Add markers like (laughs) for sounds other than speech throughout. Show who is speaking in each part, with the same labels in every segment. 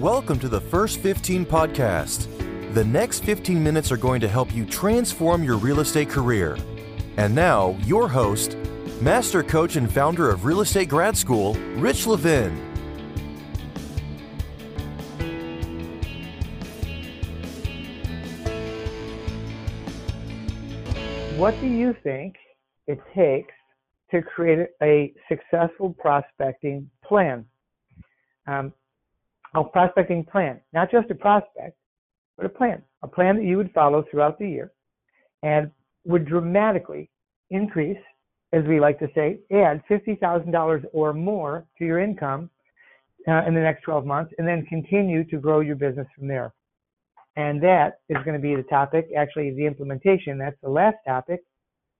Speaker 1: Welcome to the First 15 podcast. The next 15 minutes are going to help you transform your real estate career. And now, your host, Master Coach and founder of Real Estate Grad School, Rich Levin.
Speaker 2: What do you think it takes to create a successful prospecting plan? Um, a prospecting plan, not just a prospect, but a plan, a plan that you would follow throughout the year and would dramatically increase, as we like to say, add $50,000 or more to your income uh, in the next 12 months and then continue to grow your business from there. And that is going to be the topic, actually, the implementation. That's the last topic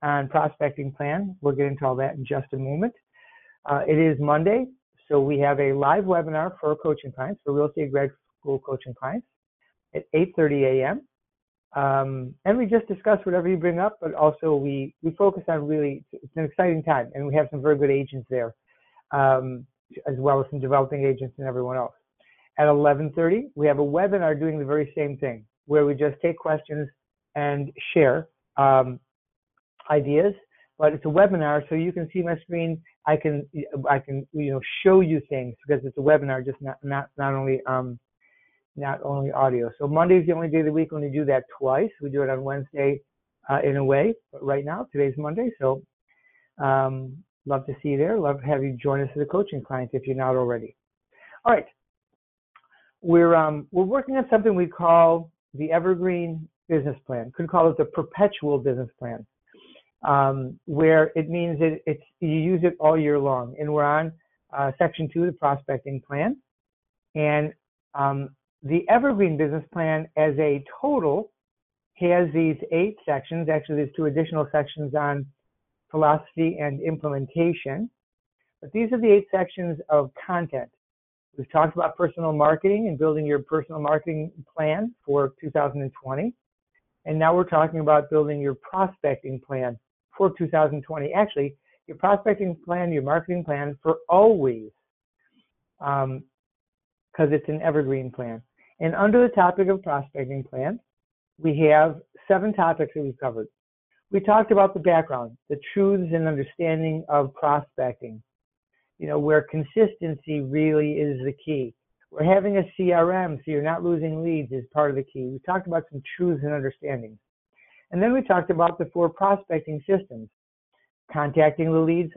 Speaker 2: on prospecting plan. We'll get into all that in just a moment. Uh, it is Monday, so we have a live webinar for coaching clients, for real estate grad school coaching clients at 8.30 a.m. Um, and we just discuss whatever you bring up, but also we, we focus on really, it's an exciting time, and we have some very good agents there, um, as well as some developing agents and everyone else. At 11.30, we have a webinar doing the very same thing, where we just take questions and share um, ideas but it's a webinar, so you can see my screen. I can I can you know show you things because it's a webinar, just not not not only um not only audio. So Monday is the only day of the week when we do that twice. We do it on Wednesday uh, in a way, but right now today's Monday, so um, love to see you there. Love to have you join us as a coaching client if you're not already. All right, we're um, we're working on something we call the Evergreen Business Plan. Could call it the Perpetual Business Plan um, where it means that it's you use it all year long. And we're on uh, section two, the prospecting plan, and um, the Evergreen Business Plan as a total has these eight sections. Actually, there's two additional sections on philosophy and implementation. But these are the eight sections of content. We've talked about personal marketing and building your personal marketing plan for 2020. And now we're talking about building your prospecting plan for 2020. Actually, your prospecting plan, your marketing plan for always, because um, it's an evergreen plan. And under the topic of prospecting plan, we have seven topics that we've covered. We talked about the background, the truths and understanding of prospecting, you know, where consistency really is the key. We're having a CRM, so you're not losing leads is part of the key. We talked about some truths and understandings. And then we talked about the four prospecting systems, contacting the leads,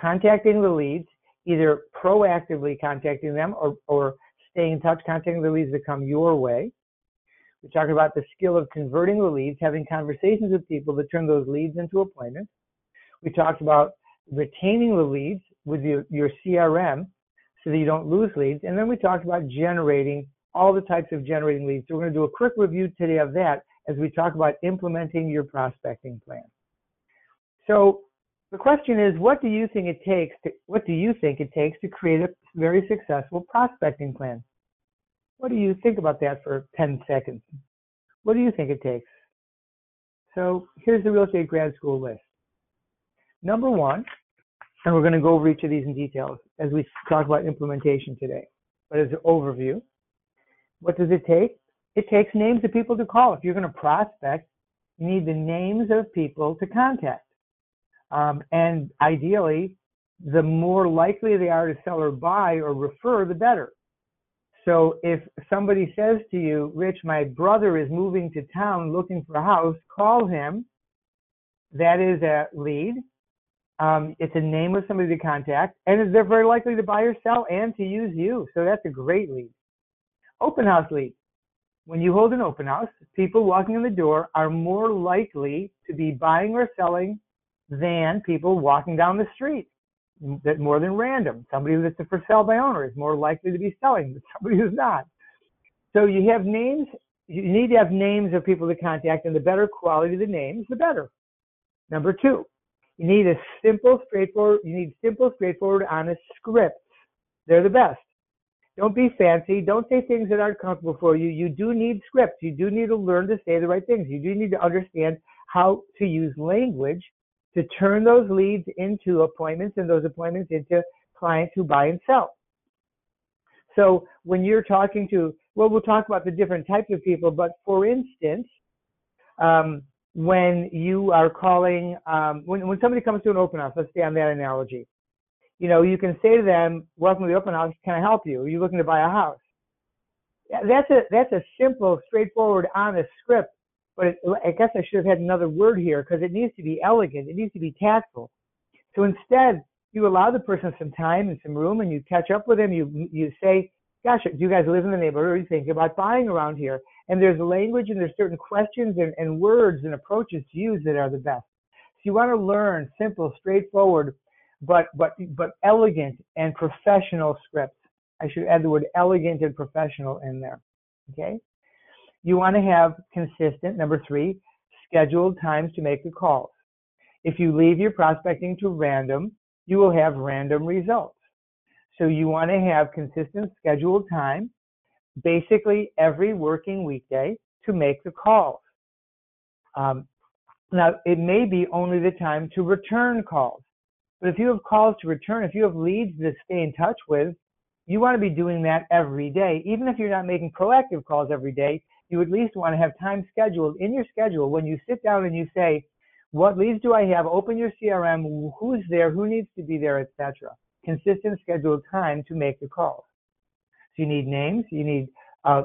Speaker 2: contacting the leads, either proactively contacting them or, or staying in touch, contacting the leads that come your way. We talked about the skill of converting the leads, having conversations with people that turn those leads into appointments. We talked about retaining the leads with your, your CRM so that you don't lose leads. And then we talked about generating all the types of generating leads. So we're going to do a quick review today of that as we talk about implementing your prospecting plan. So the question is, what do you think it takes to, what do you think it takes to create a very successful prospecting plan? What do you think about that for 10 seconds? What do you think it takes? So here's the real estate grad school list. Number one, and we're going to go over each of these in details as we talk about implementation today. But as an overview, what does it take? It takes names of people to call. If you're going to prospect, you need the names of people to contact. Um, and ideally, the more likely they are to sell or buy or refer, the better. So if somebody says to you, Rich, my brother is moving to town looking for a house, call him. That is a lead. Um, it's a name of somebody to contact, and they're very likely to buy or sell and to use you. So that's a great lead. Open house lead when you hold an open house, people walking in the door are more likely to be buying or selling than people walking down the street. That more than random. Somebody that's a for sale by owner is more likely to be selling than (laughs) somebody who's not. So you have names. You need to have names of people to contact, and the better quality of the names, the better. Number two, you need a simple, straightforward. You need simple, straightforward, honest scripts. They're the best. Don't be fancy. Don't say things that aren't comfortable for you. You do need scripts. You do need to learn to say the right things. You do need to understand how to use language to turn those leads into appointments and those appointments into clients who buy and sell. So when you're talking to, well, we'll talk about the different types of people, but for instance, um, when you are calling, um, when, when somebody comes to an open let's stay on that analogy, you know, you can say to them, welcome to the open house, can I help you? Are you looking to buy a house? That's a, that's a simple, straightforward, honest script, but it, I guess I should have had another word here because it needs to be elegant. It needs to be tactful. So instead, you allow the person some time and some room and you catch up with them. You, you say, gosh, do you guys live in the neighborhood or are you thinking about buying around here? And there's language and there's certain questions and, and words and approaches to use that are the best. So you want to learn simple, straightforward, but, but, but elegant and professional scripts. I should add the word elegant and professional in there. Okay. You want to have consistent, number three, scheduled times to make the calls. If you leave your prospecting to random, you will have random results. So you want to have consistent scheduled time, basically every working weekday to make the calls. Um, now, it may be only the time to return calls, but if you have calls to return, if you have leads to stay in touch with, you want to be doing that every day. Even if you're not making proactive calls every day, you at least want to have time scheduled in your schedule when you sit down and you say, what leads do I have? Open your CRM. Who's there? Who needs to be there, etc. Consistent scheduled time to make the calls. So you need names. You need uh,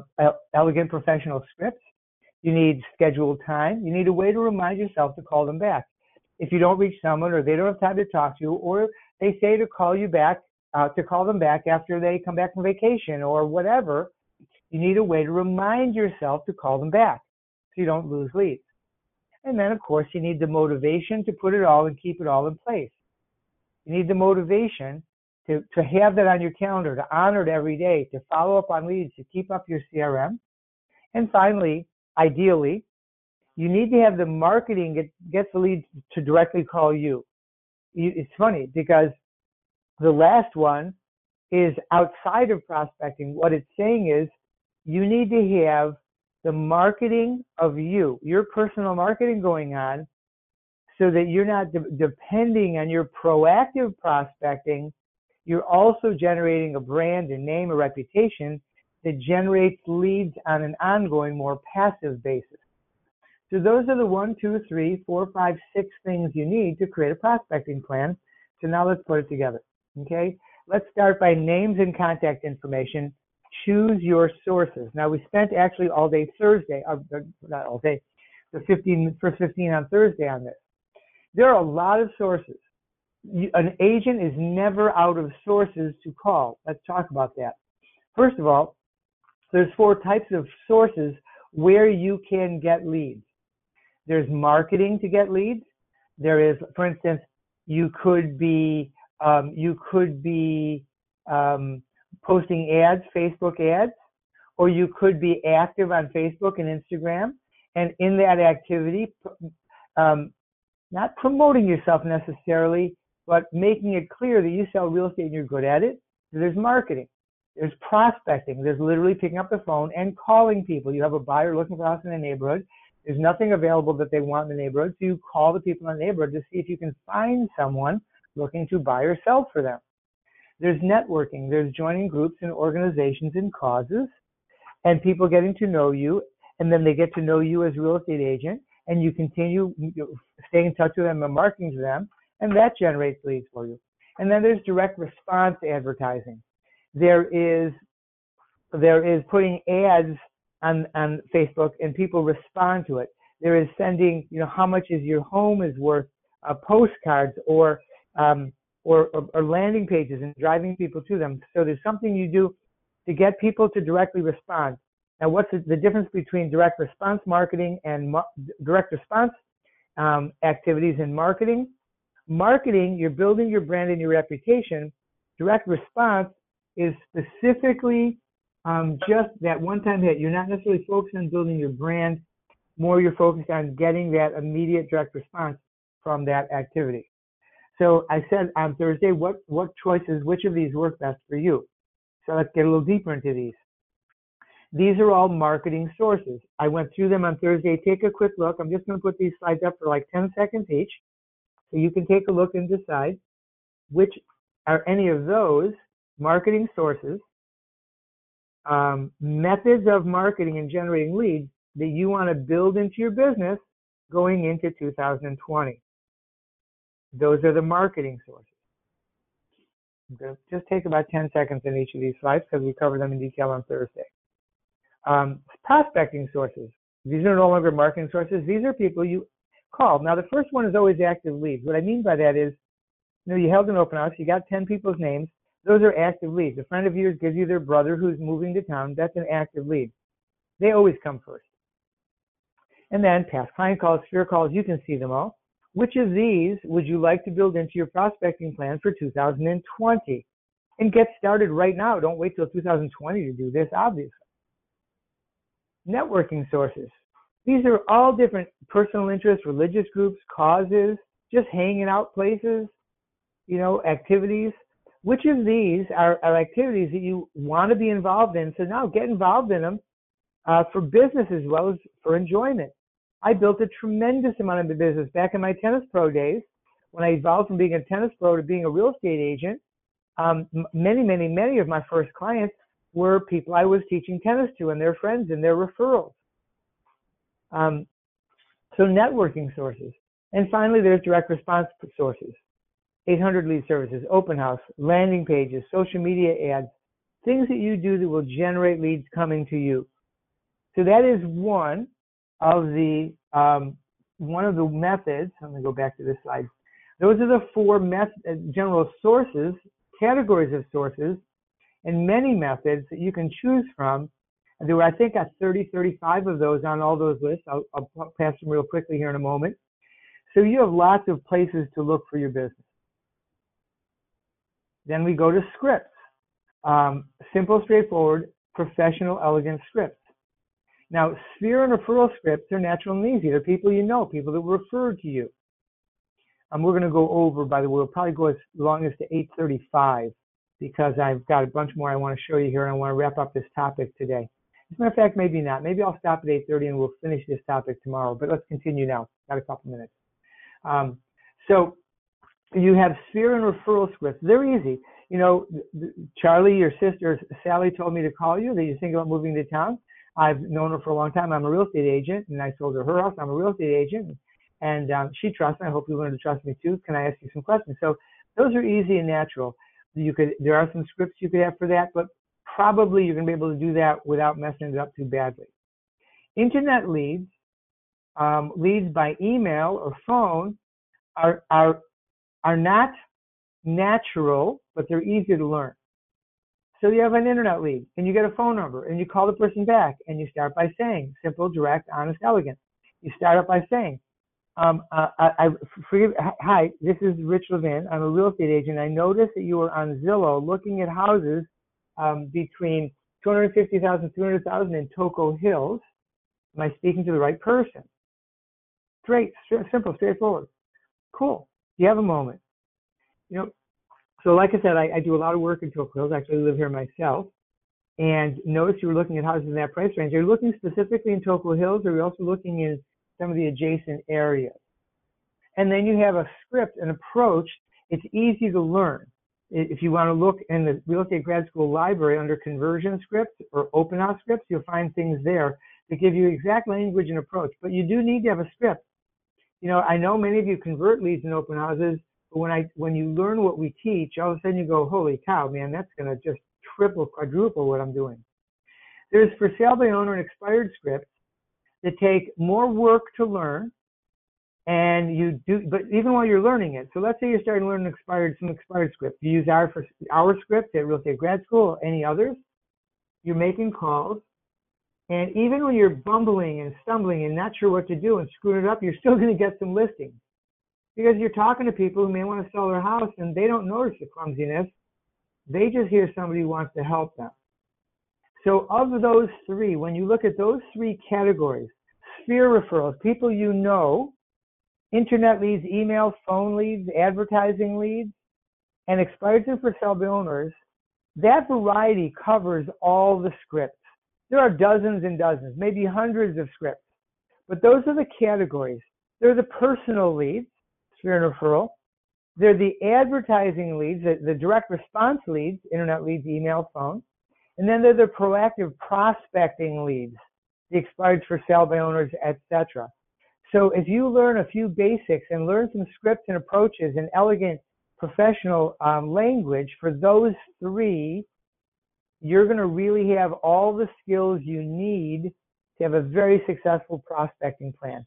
Speaker 2: elegant professional scripts. You need scheduled time. You need a way to remind yourself to call them back. If you don't reach someone or they don't have time to talk to you or they say to call you back, uh, to call them back after they come back from vacation or whatever, you need a way to remind yourself to call them back so you don't lose leads. And then, of course, you need the motivation to put it all and keep it all in place. You need the motivation to, to have that on your calendar, to honor it every day, to follow up on leads, to keep up your CRM. And finally, ideally, you need to have the marketing get, get the leads to directly call you. It's funny because the last one is outside of prospecting. What it's saying is you need to have the marketing of you, your personal marketing going on, so that you're not de- depending on your proactive prospecting. You're also generating a brand, a name, a reputation that generates leads on an ongoing, more passive basis. So those are the one, two, three, four, five, six things you need to create a prospecting plan. So now let's put it together. Okay. Let's start by names and contact information choose your sources. Now we spent actually all day Thursday, uh, not all day, the 15 first 15 on Thursday on this. There are a lot of sources. An agent is never out of sources to call. Let's talk about that. First of all, there's four types of sources where you can get leads. There's marketing to get leads. There is, for instance, you could be um, you could be um, posting ads, Facebook ads, or you could be active on Facebook and Instagram, and in that activity, um, not promoting yourself necessarily, but making it clear that you sell real estate and you're good at it. There's marketing. There's prospecting. There's literally picking up the phone and calling people. You have a buyer looking for a house in a neighborhood. There's nothing available that they want in the neighborhood, so you call the people in the neighborhood to see if you can find someone looking to buy or sell for them. There's networking. There's joining groups and organizations and causes and people getting to know you. And then they get to know you as real estate agent and you continue staying in touch with them and marketing to them. And that generates leads for you. And then there's direct response advertising. There is, there is putting ads on Facebook and people respond to it. There is sending, you know, how much is your home is worth, uh, postcards or um, or, or, or landing pages and driving people to them. So there's something you do to get people to directly respond. Now, what's the, difference between direct response marketing and direct response um, activities in marketing? Marketing, you're building your brand and your reputation. Direct response is specifically um, just that one-time hit. You're not necessarily focused on building your brand. More, you're focused on getting that immediate direct response from that activity. So I said on Thursday, what, what choices, which of these work best for you? So let's get a little deeper into these. These are all marketing sources. I went through them on Thursday. Take a quick look. I'm just going to put these slides up for like 10 seconds each. So you can take a look and decide which are any of those marketing sources um, methods of marketing and generating leads that you want to build into your business going into 2020. Those are the marketing sources. Just take about 10 seconds in each of these slides because we cover them in detail on Thursday. Um, prospecting sources. These are no longer marketing sources. These are people you call. Now, the first one is always active leads. What I mean by that is, you know, you held an open house, you got 10 people's names. Those are active leads. A friend of yours gives you their brother who's moving to town. That's an active lead. They always come first. And then past client calls, sphere calls, you can see them all. Which of these would you like to build into your prospecting plan for 2020? And get started right now. Don't wait till 2020 to do this, obviously. Networking sources. These are all different personal interests, religious groups, causes, just hanging out places, you know, activities. Which of these are, are activities that you want to be involved in? So now get involved in them uh, for business as well as for enjoyment. I built a tremendous amount of the business back in my tennis pro days when I evolved from being a tennis pro to being a real estate agent. Um, many, many, many of my first clients were people I was teaching tennis to and their friends and their referrals. Um, so networking sources. And finally, there's direct response sources. 800 lead services, open house, landing pages, social media ads, things that you do that will generate leads coming to you. So that is one of the um, one of the methods. Let me go back to this slide. Those are the four met- uh, general sources, categories of sources, and many methods that you can choose from. There were, I think, 30, 35 of those on all those lists. I'll, I'll pass them real quickly here in a moment. So you have lots of places to look for your business. Then we go to scripts. Um, simple, straightforward, professional, elegant scripts. Now, sphere and referral scripts are natural and easy. They're people you know, people that refer to you. Um, we're going to go over, by the way, we'll probably go as long as to 835 because I've got a bunch more I want to show you here and I want to wrap up this topic today. As a matter of fact, maybe not. Maybe I'll stop at 8.30 and we'll finish this topic tomorrow, but let's continue now. Got a couple minutes. Um, so you have sphere and referral scripts. They're easy. You know, Charlie, your sister, Sally told me to call you that you think about moving to town. I've known her for a long time. I'm a real estate agent, and I sold her her house. I'm a real estate agent, and um, she trusts me. I hope you learn to trust me too. Can I ask you some questions? So those are easy and natural. You could there are some scripts you could have for that, but probably you're going to be able to do that without messing it up too badly. Internet leads, um, leads by email or phone, are are are not natural, but they're easy to learn. So you have an internet lead and you get a phone number and you call the person back and you start by saying simple, direct, honest, elegant. You start up by saying, um, uh, I, I forgive, hi, this is Rich Levin. I'm a real estate agent. I noticed that you were on Zillow looking at houses um, between 250,000, 300,000 in Toco Hills. Am I speaking to the right person? Straight, simple, straightforward. Cool. You have a moment. You know, so like I said, I, I do a lot of work in Toco Hills. I actually live here myself. And notice you were looking at houses in that price range. Are you looking specifically in Toco Hills, or are you also looking in some of the adjacent areas? And then you have a script, an approach. It's easy to learn. If you want to look in the real estate grad school library under conversion scripts or open house scripts, you'll find things there that give you exact language and approach. But you do need to have a script. You know, I know many of you convert leads in open houses but when I when you learn what we teach, all of a sudden you go, holy cow, man, that's going to just triple, quadruple what I'm doing. There's for sale by owner and expired scripts that take more work to learn, and you do, but even while you're learning it. So let's say you're starting to learn expired some expired script. You use our for our script at real estate grad school or any others. You're making calls, and even when you're bumbling and stumbling and not sure what to do and screwing it up, you're still (laughs) going to get some listings because you're talking to people who may want to sell their house and they don't notice the clumsiness. They just hear somebody wants to help them. So, of those three, when you look at those three categories, sphere referrals, people you know, internet leads, email, phone leads, advertising leads, and expired for sale owners, that variety covers all the scripts. There are dozens and dozens, maybe hundreds of scripts, but those are the categories. They're the personal leads, sphere and referral. They're the advertising leads, the, the direct response leads, internet leads, email, phone. And then there are the proactive prospecting leads, the expired for sale by owners, etc. So if you learn a few basics and learn some scripts and approaches and elegant professional um, language for those three, you're going to really have all the skills you need to have a very successful prospecting plan.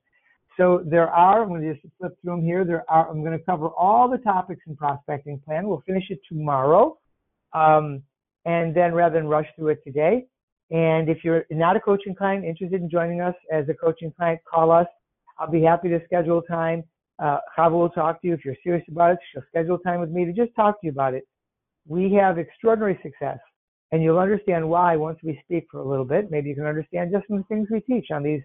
Speaker 2: So there are, I'm going to just flip through them here. There are, I'm going to cover all the topics in prospecting plan. We'll finish it tomorrow. Um, and then rather than rush through it today. And if you're not a coaching client interested in joining us as a coaching client, call us. I'll be happy to schedule time. Uh, Chava will talk to you. If you're serious about it, she'll schedule time with me to just talk to you about it. We have extraordinary success, and you'll understand why once we speak for a little bit. Maybe you can understand just from the things we teach on these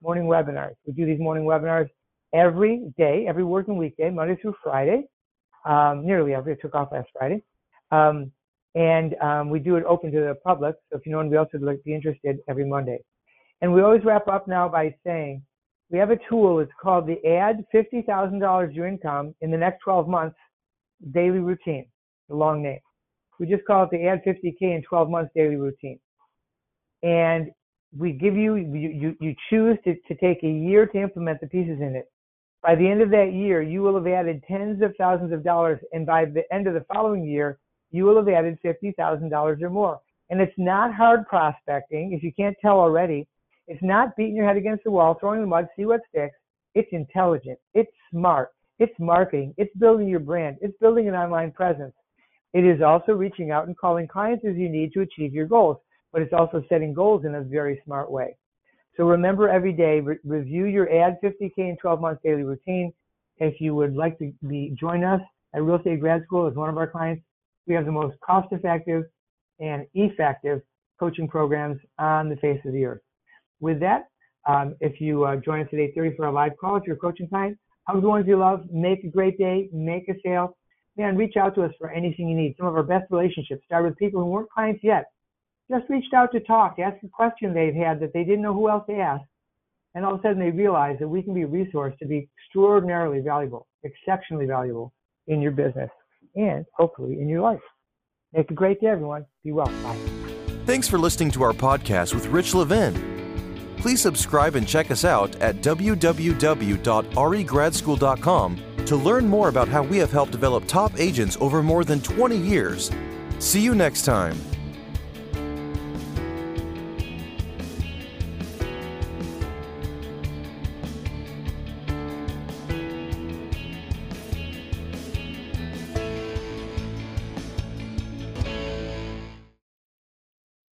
Speaker 2: morning webinars. We do these morning webinars every day, every working weekday, Monday through Friday, um, nearly every. I took off last Friday. Um, and um, we do it open to the public. So if you know anybody else would be interested, every Monday. And we always wrap up now by saying we have a tool. It's called the Add $50,000 Your Income in the Next 12 Months Daily Routine, the long name. We just call it the Add 50K in 12 Months Daily Routine. And we give you, you, you, choose to, to take a year to implement the pieces in it. By the end of that year, you will have added tens of thousands of dollars. And by the end of the following year, you will have added $50,000 or more. And it's not hard prospecting. If you can't tell already, it's not beating your head against the wall, throwing the mud, see what sticks. It's intelligent. It's smart. It's marketing. It's building your brand. It's building an online presence. It is also reaching out and calling clients as you need to achieve your goals, but it's also setting goals in a very smart way. So remember every day, re- review your add 50K in 12 months daily routine. If you would like to be join us at Real Estate Grad School as one of our clients, we have the most cost effective and effective coaching programs on the face of the earth. With that, um, if you uh, join us at 8.30 for a live call, if you're a coaching client, hug the ones you love, make a great day, make a sale, and reach out to us for anything you need. Some of our best relationships start with people who weren't clients yet. Just reached out to talk, ask a question they've had that they didn't know who else to ask. And all of a sudden they realize that we can be a resource to be extraordinarily valuable, exceptionally valuable in your business and hopefully in your life. Make a great day, everyone. Be well. Bye.
Speaker 1: Thanks for listening to our podcast with Rich Levin. Please subscribe and check us out at www.regradschool.com to learn more about how we have helped develop top agents over more than 20 years. See you next time.